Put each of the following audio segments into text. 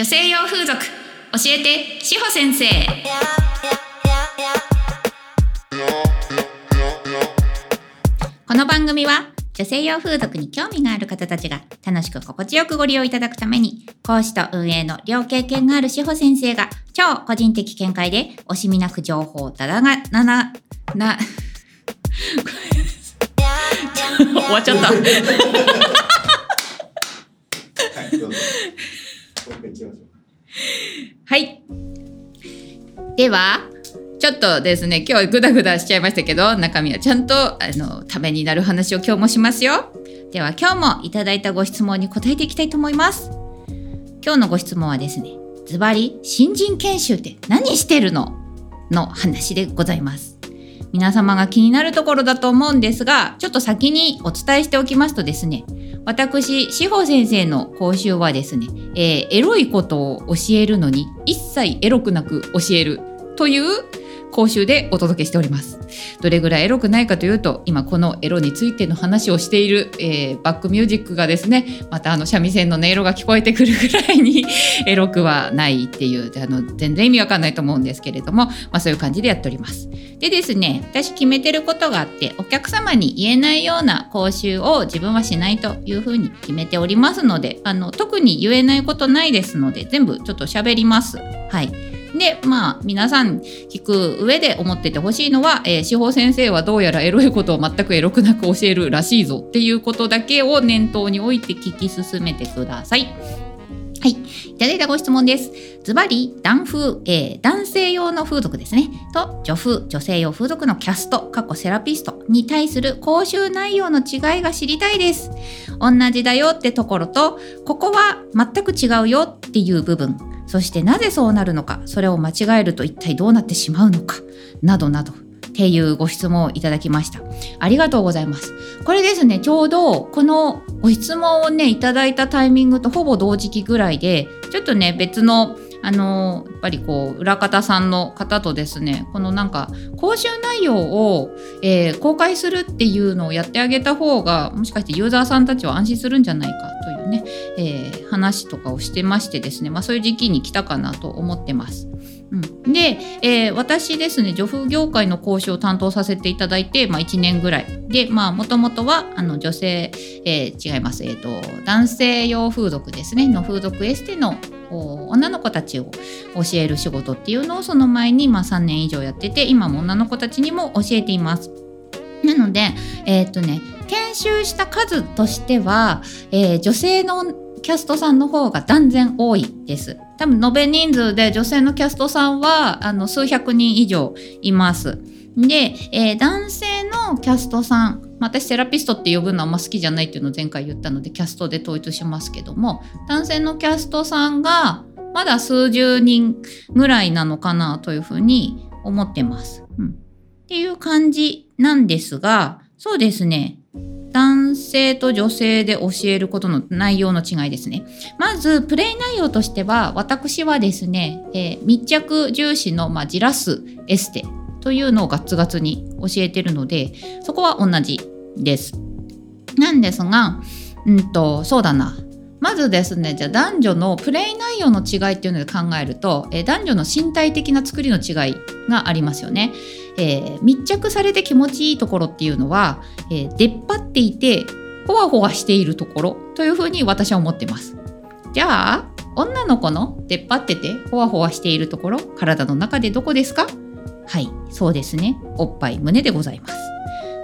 女性用風俗。教えて志保先生。この番組は女性用風俗に興味がある方たちが楽しく心地よくご利用いただくために講師と運営の両経験がある志保先生が超個人的見解で惜しみなく情報をただがななな 終わっちゃった。はい。はいでは、ちょっとですね、今日グダグダしちゃいましたけど、中身はちゃんと、あの、ためになる話を今日もしますよ。では、今日もいただいたご質問に答えていきたいと思います。今日のご質問はですね、ズバリ、新人研修って何してるの？の話でございます。皆様が気になるところだと思うんですが、ちょっと先にお伝えしておきますとですね、私、志保先生の講習はですね、えーエロいことを教えるのに一切エロくなく教えるという講習でお届けしております。どれぐらいエロくないかというと、今このエロについての話をしている、えーバックミュージックがですね、またあの三味線の音色が聞こえてくるぐらいに エロくはないっていう、あの全然意味わかんないと思うんですけれども、まあそういう感じでやっております。でですね、私決めてることがあって、お客様に言えないような講習を自分はしないというふうに決めておりますので、あの特に言えないことないですので、全部ちょっと喋ります。はい。で、まあ、皆さん聞く上で思っててほしいのは、えー司法先生はどうやらエロいことを全くエロくなく教えるらしいぞっていうことだけを念頭に置いて聞き進めてください。はい。いただいたご質問です。ズバリ、男風、えー男性用の風俗ですね。と、女風、女性用風俗のキャスト、過去セラピストに対する講習内容の違いが知りたいです。同じだよってところと、ここは全く違うよっていう部分。そしてなぜそうなるのか、それを間違えると一体どうなってしまうのか、などなど。っていうご質問をいただきました。ありがとうございます。これですね、ちょうどこのご質問をね、いただいたタイミングとほぼ同時期ぐらいで、ちょっとね、別のあのやっぱりこう裏方さんの方とですねこのなんか講習内容を、えー公開するっていうのをやってあげた方がもしかしてユーザーさんたちは安心するんじゃないかというね、えー話とかをしてましてですね、まあ、そういう時期に来たかなと思ってます。うん、で、えー私ですね女風業界の講師を担当させていただいて、まあ、1年ぐらい。でまあもともとはあの女性、えー違います、えー、と男性用風俗ですね。の風俗エステの女の子たちを教える仕事っていうのをその前に、まあ、3年以上やってて今も女の子たちにも教えています。なので、えーっとね、研修した数としては、えー女性のキャストさんの方が断然多いです。多分延べ人数で女性のキャストさんはあの数百人以上います。で、えー男性のキャストさん、まあ私セラピストって呼ぶのあんま好きじゃないっていうのを前回言ったのでキャストで統一しますけども男性のキャストさんがまだ数十人ぐらいなのかなというふうに思ってます。うん、っていう感じなんですがそうですね男性と女性で教えることの内容の違いですね。まずプレイ内容としては私はですね、えー密着重視の、まあ、ジラスエステというのをガッツガツに教えてるのでそこは同じです。なんですが、うんとそうだなまずですねじゃあ男女のプレイ内容の違いっていうので考えると、え男女の身体的な作りの違いがありますよね。えー密着されて気持ちいいところっていうのは、えー出っ張っていてほわほわしているところというふうに私は思ってます。じゃあ女の子の出っ張っててほわほわしているところ体の中でどこですかはいそうですねおっぱい胸でございます。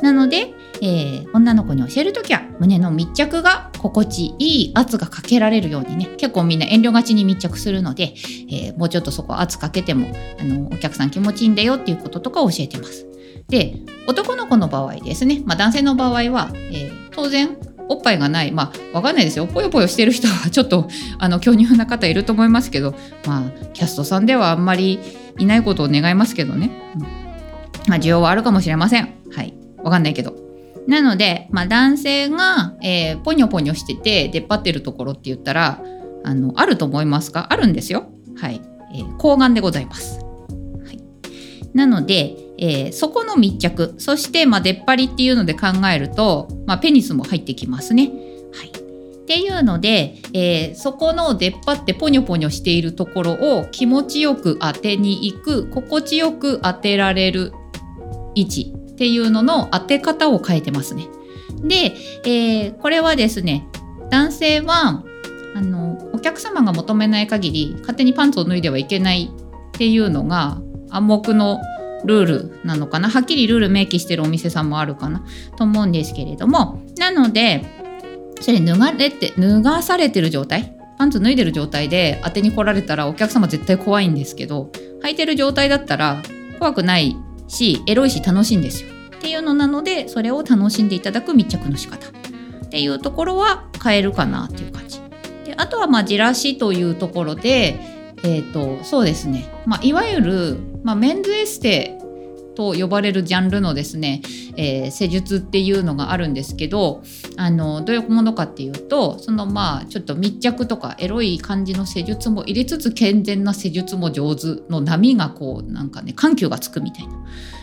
なので、えー女の子に教えるときは胸の密着が心地いい圧がかけられるようにね結構みんな遠慮がちに密着するので、えーもうちょっとそこ圧かけてもあのお客さん気持ちいいんだよっていうこととか教えてます。で男の子の場合ですね、まあ、男性の場合は、えー当然おっぱいがない。まあわかんないですよ。ぽよぽよしてる人はちょっと あの巨乳な方いると思いますけどまあキャストさんではあんまりいないことを願いますけどね、うん。まあ需要はあるかもしれません。はい。わかんないけど。なので、まあ、男性が、えーポニョポニョしてて出っ張ってるところって言ったらあのあると思いますか？あるんですよ。はい、えー睾丸でございます、はい、なので、えーそこの密着そして、まあ、出っ張りっていうので考えると、まあ、ペニスも入ってきますねはいっていうので、えー、そこの出っ張ってポニョポニョしているところを気持ちよく当てに行く心地よく当てられる位置っていうのの当て方を変えてますね。で、えー、これはですね男性はあのお客様が求めない限り勝手にパンツを脱いではいけないっていうのが暗黙のルールなのかな？はっきりルール明記してるお店さんもあるかな？と思うんですけれども。なのでそれ脱がれて脱がされてる状態？パンツ脱いでる状態で当てに来られたらお客様絶対怖いんですけど履いてる状態だったら怖くないしエロいし楽しいんですよ。っていうのなのでそれを楽しんでいただく密着の仕方。っていうところは変えるかなっていう感じ。であとはまあじらしというところでえーと、そうですね、まあ、いわゆる、まあ、メンズエステと呼ばれるジャンルのですね、えー、施術っていうのがあるんですけどあのどういうものかっていうとそのまあちょっと密着とかエロい感じの施術も入れつつ健全な施術も上手の波がこうなんかね緩急がつくみたいな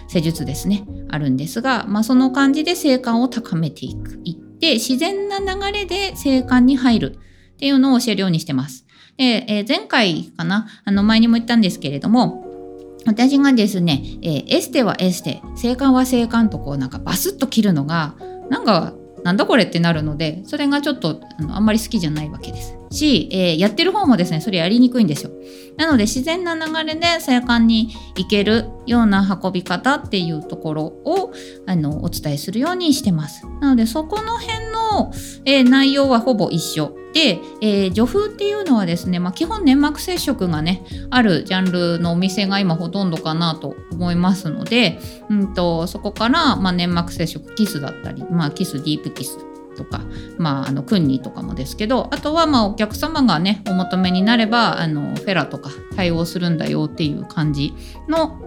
施術ですね。あるんですが、まあ、その感じで性感を高めていく。いって自然な流れで性感に入る。っていうのを教えるようにしてます。で、えー、前回かな、あの前にも言ったんですけれども、私がですね、えー、エステはエステ、性感は性感とこうなんかバスッと切るのが、なんかなんだこれってなるので、それがちょっとあのあんまり好きじゃないわけです。し、えー、やってる方もですね、それやりにくいんですよ。なので自然な流れで性感に行けるような運び方っていうところをあのお伝えするようにしてます。なのでそこの辺の、えー、内容はほぼ一緒。で、えー、女風っていうのはですね、まあ、基本粘膜接触がねあるジャンルのお店が今ほとんどかなと思いますので、うんと、そこから、まあ、粘膜接触キスだったり、まあ、キスディープキスとか、まあ、あのクンニーとかもですけどあとはまあお客様がねお求めになればあのフェラとか対応するんだよっていう感じの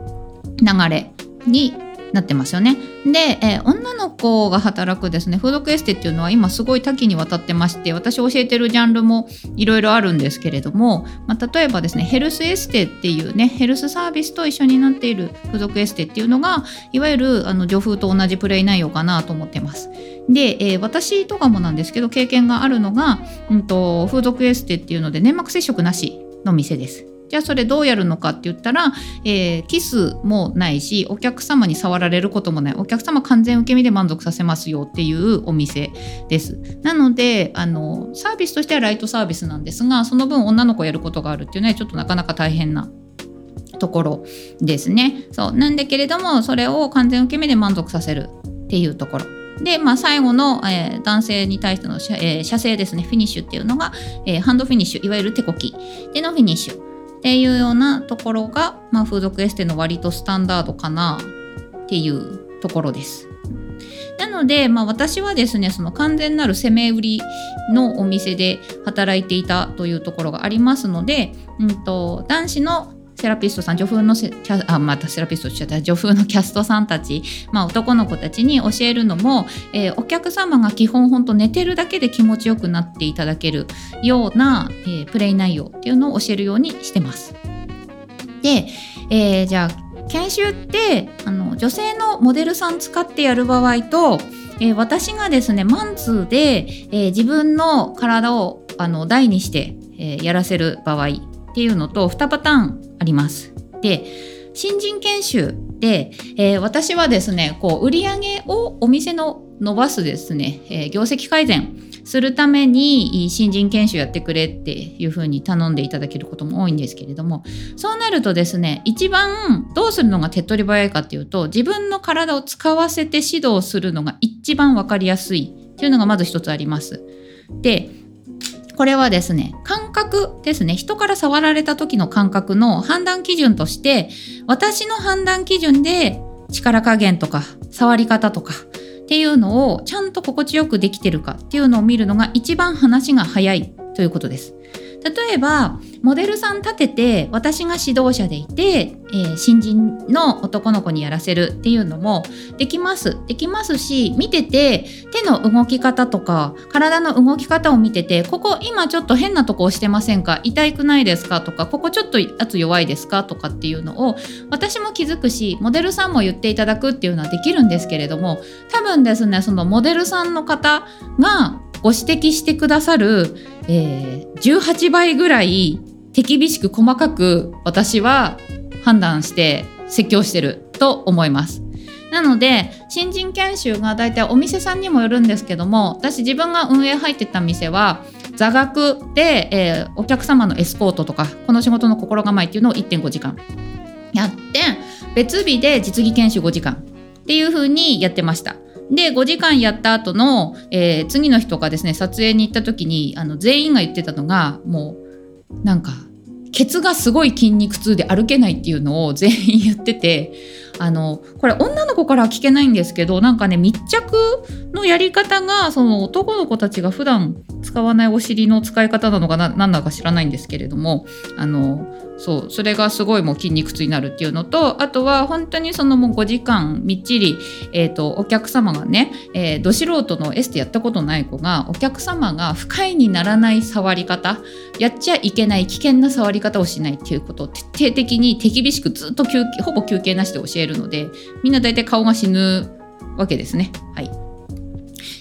流れになってますよね。で、えー、女の子が働くですねフードクエステっていうのは今すごい多岐にわたってまして私教えてるジャンルもいろいろあるんですけれども、まあ、例えばですねヘルスエステっていうねヘルスサービスと一緒になっているフードクエステっていうのがいわゆるあの女風と同じプレイ内容かなと思ってます。で、えー、私とかもなんですけど経験があるのが、うんと、フードクエステっていうので粘膜接触なしの店です。じゃあそれどうやるのかって言ったら、えー、キスもないしお客様に触られることもない。お客様完全受け身で満足させますよっていうお店です。なのであのサービスとしてはライトサービスなんですがその分女の子やることがあるっていうのはちょっとなかなか大変なところですね。そう。なんだけれどもそれを完全受け身で満足させるっていうところ。で、まあ、最後の、えー、男性に対しての射,、えー、射精ですね。フィニッシュっていうのが、えー、ハンドフィニッシュいわゆる手こきでのフィニッシュ。っていうようなところが、まあ、風俗エステの割とスタンダードかなっていうところです。なので、まあ、私はですねその完全なる攻め売りのお店で働いていたというところがありますので、うんと、男子のセラピストさん女風のセあまたセラピストしちゃった女風のキャストさんたち、まあ、男の子たちに教えるのも、えー、お客様が基本ほんと寝てるだけで気持ちよくなっていただけるような、えー、プレイ内容っていうのを教えるようにしてます。で、えー、じゃあ研修ってあの女性のモデルさん使ってやる場合と、えー、私がですねマンツーで、えー、自分の体をあの台にして、えー、やらせる場合っていうのと2パターンあります。で新人研修で、えー、私はですねこう売り上げをお店の伸ばすですね、えー、業績改善するために新人研修やってくれっていうふうに頼んでいただけることも多いんですけれどもそうなるとですね一番どうするのが手っ取り早いかっていうと自分の体を使わせて指導するのが一番分かりやすいっていうのがまず一つあります。でこれはですね、感覚ですね。人から触られた時の感覚の判断基準として、私の判断基準で力加減とか触り方とかっていうのをちゃんと心地よくできてるかっていうのを見るのが一番話が早いということです。例えばモデルさん立てて私が指導者でいて、えー、新人の男の子にやらせるっていうのもできます。できますし見てて手の動き方とか体の動き方を見ててここ今ちょっと変なとこ押してませんか？痛くないですか？とかここちょっと圧弱いですか？とかっていうのを私も気づくしモデルさんも言っていただくっていうのはできるんですけれども多分ですねそのモデルさんの方がご指摘してくださる、えー、18倍ぐらい手厳しく細かく私は判断して説教してると思います。なので新人研修が大体お店さんにもよるんですけども私自分が運営入ってた店は座学で、えー、お客様のエスコートとかこの仕事の心構えっていうのを1.5時間やって別日で実技研修5時間っていう風にやってました。で5時間やった後の、えー、次の日とかですね撮影に行った時にあの全員が言ってたのがもうなんかケツがすごい筋肉痛で歩けないっていうのを全員言っててあのこれ女の子からは聞けないんですけどなんかね密着のやり方がその男の子たちが普段使わないお尻の使い方なのかな何だか知らないんですけれどもあのそうそれがすごいもう筋肉痛になるっていうのとあとは本当にそのもう5時間みっちり、えーと、お客様がね、えー、ど素人のエステやったことない子がお客様が不快にならない触り方やっちゃいけない危険な触り方をしないっていうことを徹底的に手厳しくずっと休憩ほぼ休憩なしで教えるのでみんな大体顔が死ぬわけですね。はい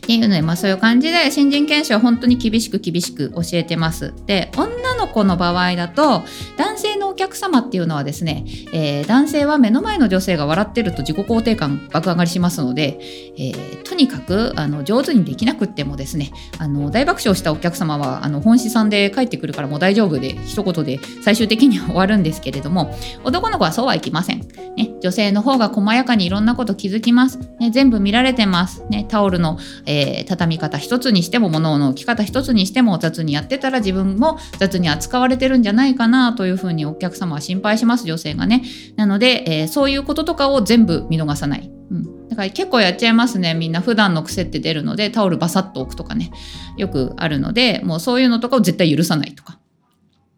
っていうので、まあ、そういう感じで新人研修は本当に厳しく厳しく教えてます。で女の子の場合だと男性のお客様っていうのはですね、えー、男性は目の前の女性が笑ってると自己肯定感爆上がりしますので、えー、とにかくあの上手にできなくってもですねあの大爆笑したお客様はあの本師さんで帰ってくるからもう大丈夫で一言で最終的には終わるんですけれども男の子はそうはいきません。ね、女性の方が細やかにいろんなこと気づきます。ね、全部見られてます。ね、タオルの、えー、畳み方一つにしても物の置き方一つにしても雑にやってたら自分も雑に扱われてるんじゃないかなというふうにお客様は心配します女性がね。なので、えー、そういうこととかを全部見逃さない、うん、だから結構やっちゃいますねみんな。普段の癖って出るのでタオルバサッと置くとかね。よくあるのでもうそういうのとかを絶対許さないとか。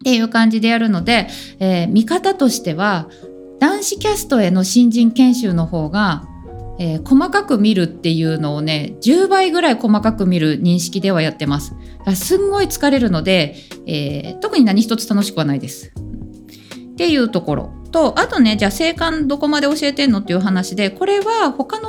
っていう感じでやるので、えー、見方としては男子キャストへの新人研修の方がえー、細かく見るっていうのをね10倍ぐらい細かく見る認識ではやってます。すんごい疲れるので、えー、特に何一つ楽しくはないです。っていうところ。とあとねじゃあ性感どこまで教えてんのっていう話でこれは他の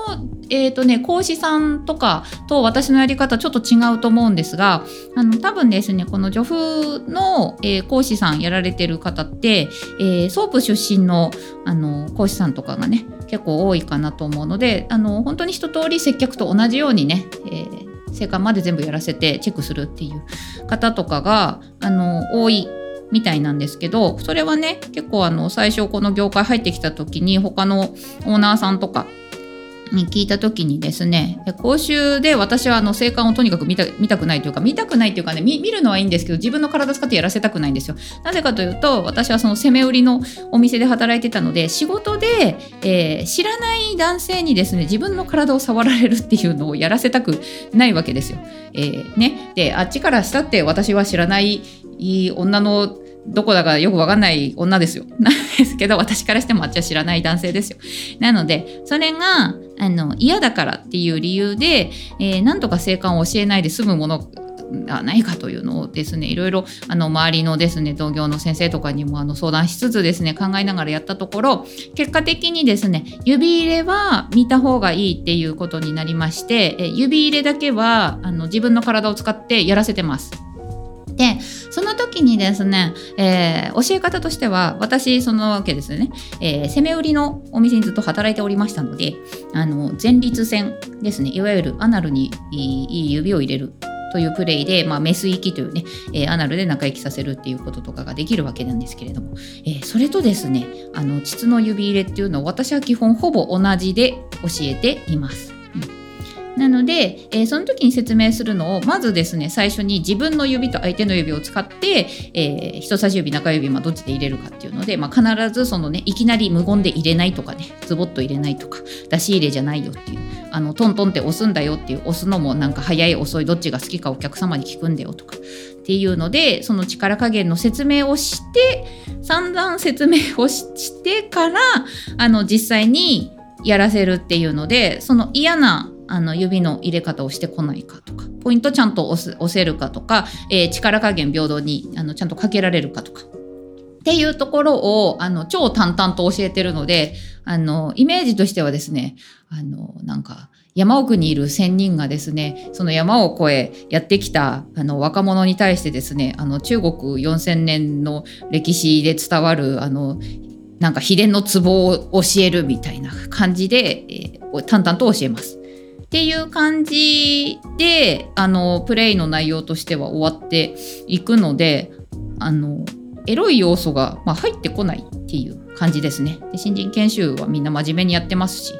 えーとね、講師さんとかと私のやり方ちょっと違うと思うんですがあの多分ですねこの女風の、えー、講師さんやられてる方って、えー、ソープ出身のあの講師さんとかがね結構多いかなと思うのであの本当に一通り接客と同じようにね、えー性感まで全部やらせてチェックするっていう方とかがあの多いみたいなんですけどそれはね結構あの最初この業界入ってきた時に他のオーナーさんとかに聞いた時にですね講習で私はあの性感をとにかく見た見たくないというか見たくないというかね見るのはいいんですけど自分の体使ってやらせたくないんですよ。なぜかというと私はその攻め売りのお店で働いてたので仕事で、えー、知らない男性にですね自分の体を触られるっていうのをやらせたくないわけですよ、えー、ね。であっちからしたって私は知らないいい女のどこだかよくわかんない女ですよ。なんですけど、私からしてもあっちは知らない男性ですよ。なので、それがあの嫌だからっていう理由で、えー、何とか性感を教えないで済むものがないかというのをですねいろいろあの周りのですね同業の先生とかにもあの相談しつつですね考えながらやったところ結果的にですね指入れは見た方がいいっていうことになりまして指入れだけはあの自分の体を使ってやらせてます。その時にですね、えー、教え方としては私そのわけですね、えー、攻め売りのお店にずっと働いておりましたのであの前立腺ですね。いわゆるアナルにいい指を入れるというプレイで、まあ、メス行きというね、えー、アナルで中行きさせるっていうこととかができるわけなんですけれども、えー、それとですねあの膣の指入れっていうのを私は基本ほぼ同じで教えています。なので、えー、その時に説明するのをまずですね最初に自分の指と相手の指を使って、えー、人差し指中指、まあ、どっちで入れるかっていうので、まあ、必ずそのねいきなり無言で入れないとかねズボッと入れないとか出し入れじゃないよっていうあのトントンって押すんだよっていう押すのもなんか早い遅いどっちが好きかお客様に聞くんだよとかっていうのでその力加減の説明をして散々説明をしてからあの実際にやらせるっていうのでその嫌なあの指の入れ方をしてこないかとかポイントちゃんと押せるかとか、えー、力加減平等にあのちゃんとかけられるかとかっていうところをあの超淡々と教えてるのであのイメージとしてはですねあのなんか山奥にいる仙人がですねその山を越えやってきたあの若者に対してですねあの中国4,000年の歴史で伝わるあのなんか秘伝の壺を教えるみたいな感じで、えー、淡々と教えます。っていう感じであのプレイの内容としては終わっていくのであのエロい要素が、まあ、入ってこないっていう感じですね。で新人研修はみんな真面目にやってますし、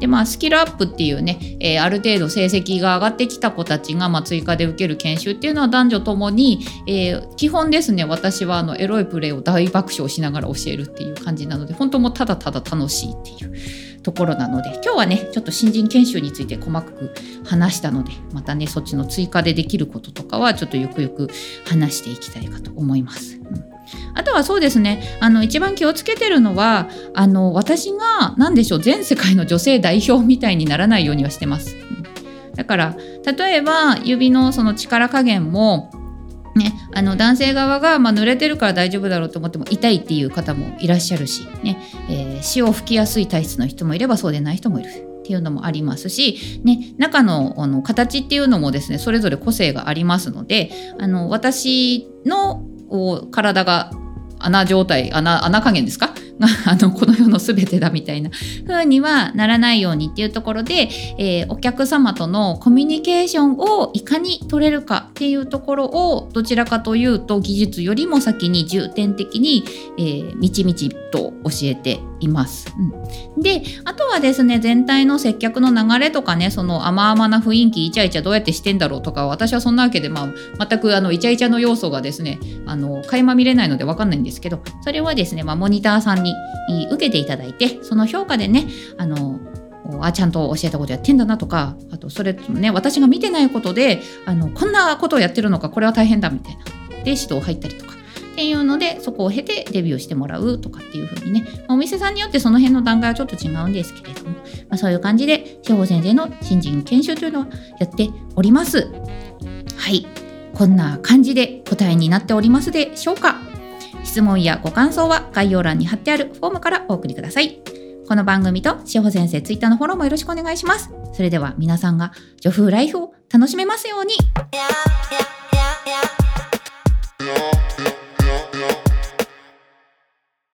でまあスキルアップっていうね、えー、ある程度成績が上がってきた子たちが、まあ、追加で受ける研修っていうのは男女ともに、えー、基本ですね私はあのエロいプレイを大爆笑しながら教えるっていう感じなので本当もうただただ楽しいっていうところなので今日はねちょっと新人研修について細かく話したのでまたねそっちの追加でできることとかはちょっとゆくゆく話していきたいかと思います。あとはそうですねあの一番気をつけてるのはあの私が何でしょう全世界の女性代表みたいにならないようにはしてます。だから例えば指のその力加減もね、あの男性側が、まあ、濡れてるから大丈夫だろうと思っても痛いっていう方もいらっしゃるし、ねえー、潮を吹きやすい体質の人もいればそうでない人もいるっていうのもありますし、ね、中のあの形っていうのもですねそれぞれ個性がありますのであの私のを体が穴状態穴穴加減ですか？あのこの世の全てだみたいな。風にはならないようにっていうところで、えー、お客様とのコミュニケーションをいかに取れるかっていうところをどちらかというと技術よりも先に重点的に、えー、みちみちと教えています。うん、であとはですね全体の接客の流れとかねその甘々な雰囲気イチャイチャどうやってしてんだろうとか私はそんなわけで、まあ、全くあのイチャイチャの要素がですねあの垣間見れないので分かんないんですけどそれはですね、まあ、モニターさんに受けていただいてその評価でねあのあちゃんと教えたことやってんだなとかあとそれとね私が見てないことであのこんなことをやってるのかこれは大変だみたいな。で指導入ったりとか。っていうのでそこを経てデビューしてもらうとかっていう風にねまお店さんによってその辺の段階はちょっと違うんですけれども、まあ、そういう感じで志保先生の新人研修というのをやっておりますはいこんな感じで答えになっておりますでしょうか質問やご感想は概要欄に貼ってあるフォームからお送りください。この番組と志保先生ツイッターのフォローもよろしくお願いします。それでは皆さんが女風ライフを楽しめますように。